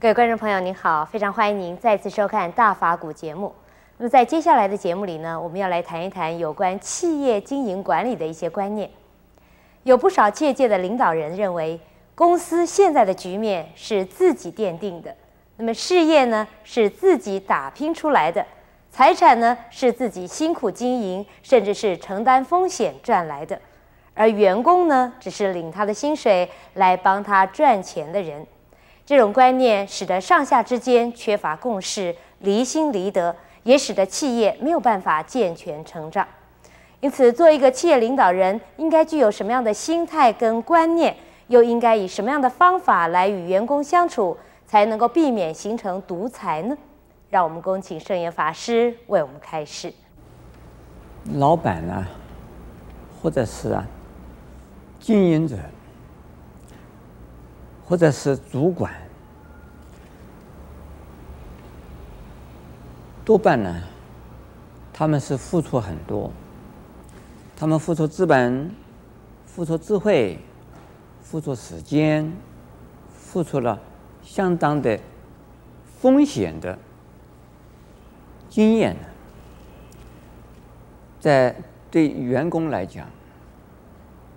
各位观众朋友，您好，非常欢迎您再次收看《大法古》节目。那么在接下来的节目里呢，我们要来谈一谈有关企业经营管理的一些观念。有不少企业界的领导人认为，公司现在的局面是自己奠定的，那么事业呢是自己打拼出来的，财产呢是自己辛苦经营，甚至是承担风险赚来的，而员工呢只是领他的薪水来帮他赚钱的人。这种观念使得上下之间缺乏共识，离心离德，也使得企业没有办法健全成长。因此，做一个企业领导人，应该具有什么样的心态跟观念，又应该以什么样的方法来与员工相处，才能够避免形成独裁呢？让我们恭请圣严法师为我们开示。老板呢，或者是啊，经营者。或者是主管，多半呢，他们是付出很多，他们付出资本，付出智慧，付出时间，付出了相当的风险的经验。在对员工来讲，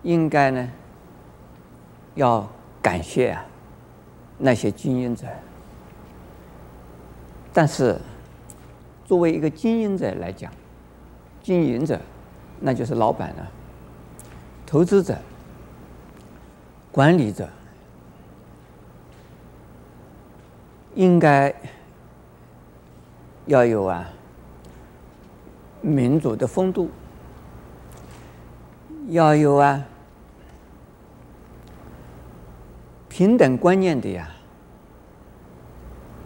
应该呢，要。感谢啊，那些经营者。但是，作为一个经营者来讲，经营者，那就是老板了，投资者、管理者，应该要有啊民主的风度，要有啊。平等观念的呀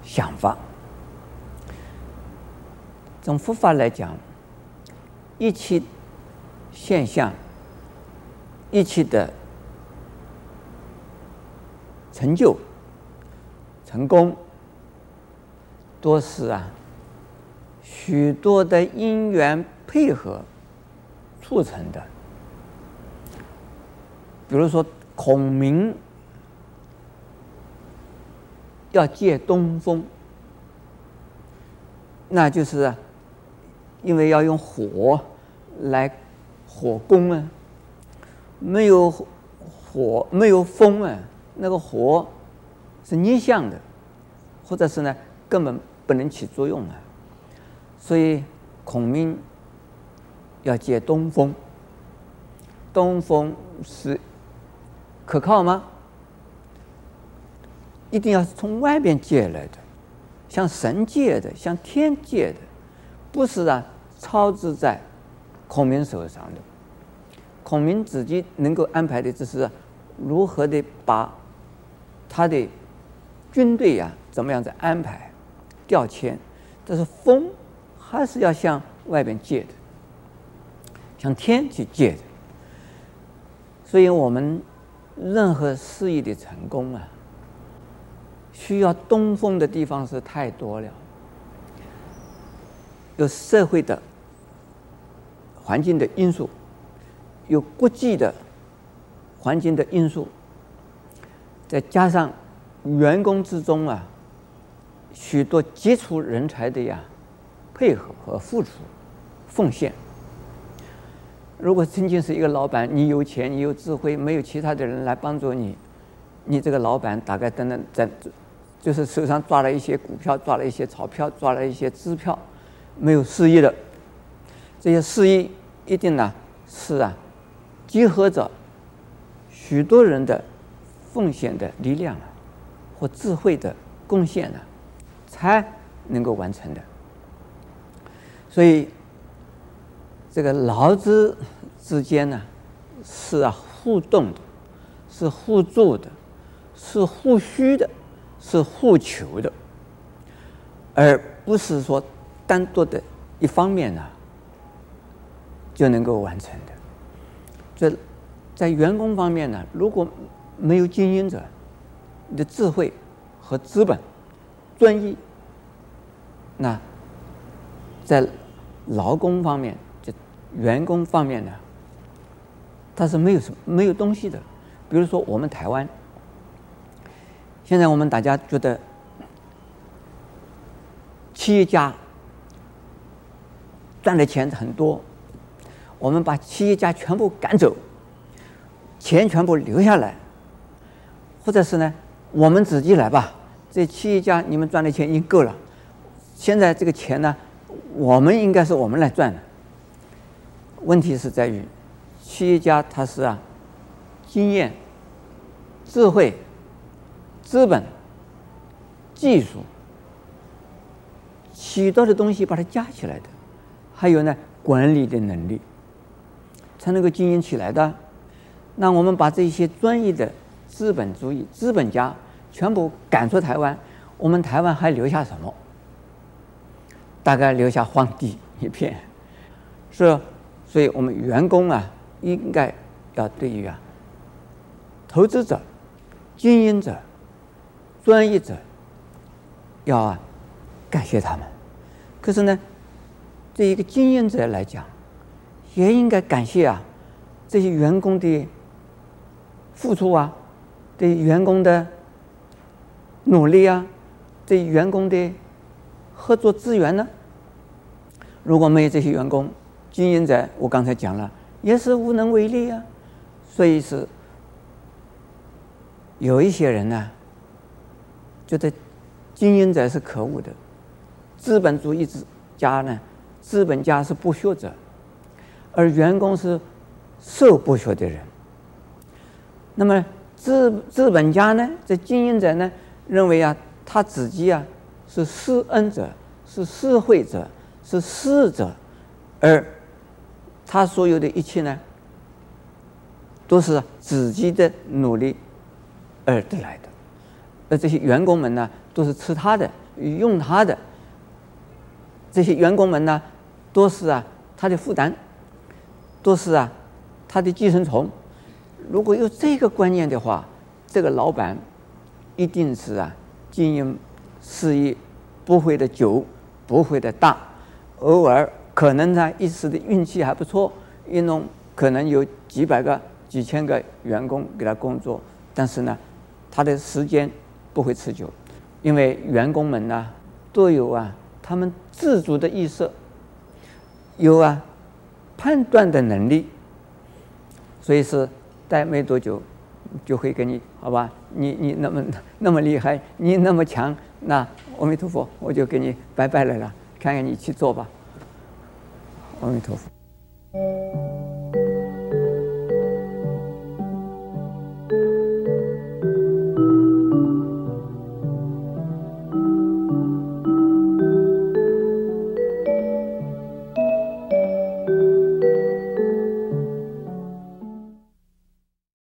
想法，从佛法来讲，一切现象，一切的成就、成功，都是啊许多的因缘配合促成的。比如说孔明。要借东风，那就是，因为要用火来火攻啊，没有火没有风啊，那个火是逆向的，或者是呢根本不能起作用啊，所以孔明要借东风，东风是可靠吗？一定要是从外边借来的，向神借的，向天借的，不是啊，操之在孔明手上的。孔明自己能够安排的，只是如何的把他的军队呀、怎么样子安排调遣，但是风还是要向外边借的，向天去借的。所以我们任何事业的成功啊。需要东风的地方是太多了，有社会的环境的因素，有国际的环境的因素，再加上员工之中啊，许多杰出人才的呀配合和付出奉献。如果仅仅是一个老板，你有钱，你有智慧，没有其他的人来帮助你，你这个老板大概等等在。就是手上抓了一些股票，抓了一些钞票，抓了一些支票，没有事业的这些事业，一定呢是啊，结合着许多人的奉献的力量啊，或智慧的贡献呢，才能够完成的。所以，这个劳资之间呢，是啊互动的，是互助的，是互需的。是互求的，而不是说单独的一方面呢就能够完成的。这在员工方面呢，如果没有经营者你的智慧和资本、专一，那在劳工方面、就员工方面呢，他是没有什么没有东西的。比如说我们台湾。现在我们大家觉得企业家赚的钱很多，我们把企业家全部赶走，钱全部留下来，或者是呢，我们自己来吧。这企业家你们赚的钱已经够了，现在这个钱呢，我们应该是我们来赚的。问题是在于，企业家他是啊，经验、智慧、资本、技术。许多的东西把它加起来的，还有呢，管理的能力，才能够经营起来的。那我们把这些专业的资本主义资本家全部赶出台湾，我们台湾还留下什么？大概留下荒地一片。是，所以我们员工啊，应该要对于啊，投资者、经营者、专业者，要。感谢他们，可是呢，对一个经营者来讲，也应该感谢啊，这些员工的付出啊，对员工的努力啊，对员工的合作资源呢。如果没有这些员工，经营者我刚才讲了，也是无能为力啊。所以是有一些人呢，觉得经营者是可恶的。资本主义之家呢，资本家是剥削者，而员工是受剥削的人。那么资资本家呢，这经营者呢，认为啊，他自己啊是施恩者，是施惠者，是施者，而他所有的一切呢，都是自己的努力而得来的，那这些员工们呢，都是吃他的，用他的。这些员工们呢，都是啊，他的负担，都是啊，他的寄生虫。如果有这个观念的话，这个老板一定是啊，经营事业不会的久，不会的大。偶尔可能呢，一时的运气还不错，一弄可能有几百个、几千个员工给他工作，但是呢，他的时间不会持久，因为员工们呢，都有啊。他们自主的意识，有啊，判断的能力，所以是待没多久，就会跟你好吧？你你那么那么厉害，你那么强，那阿弥陀佛，我就给你拜拜来了，看看你去做吧。阿弥陀佛。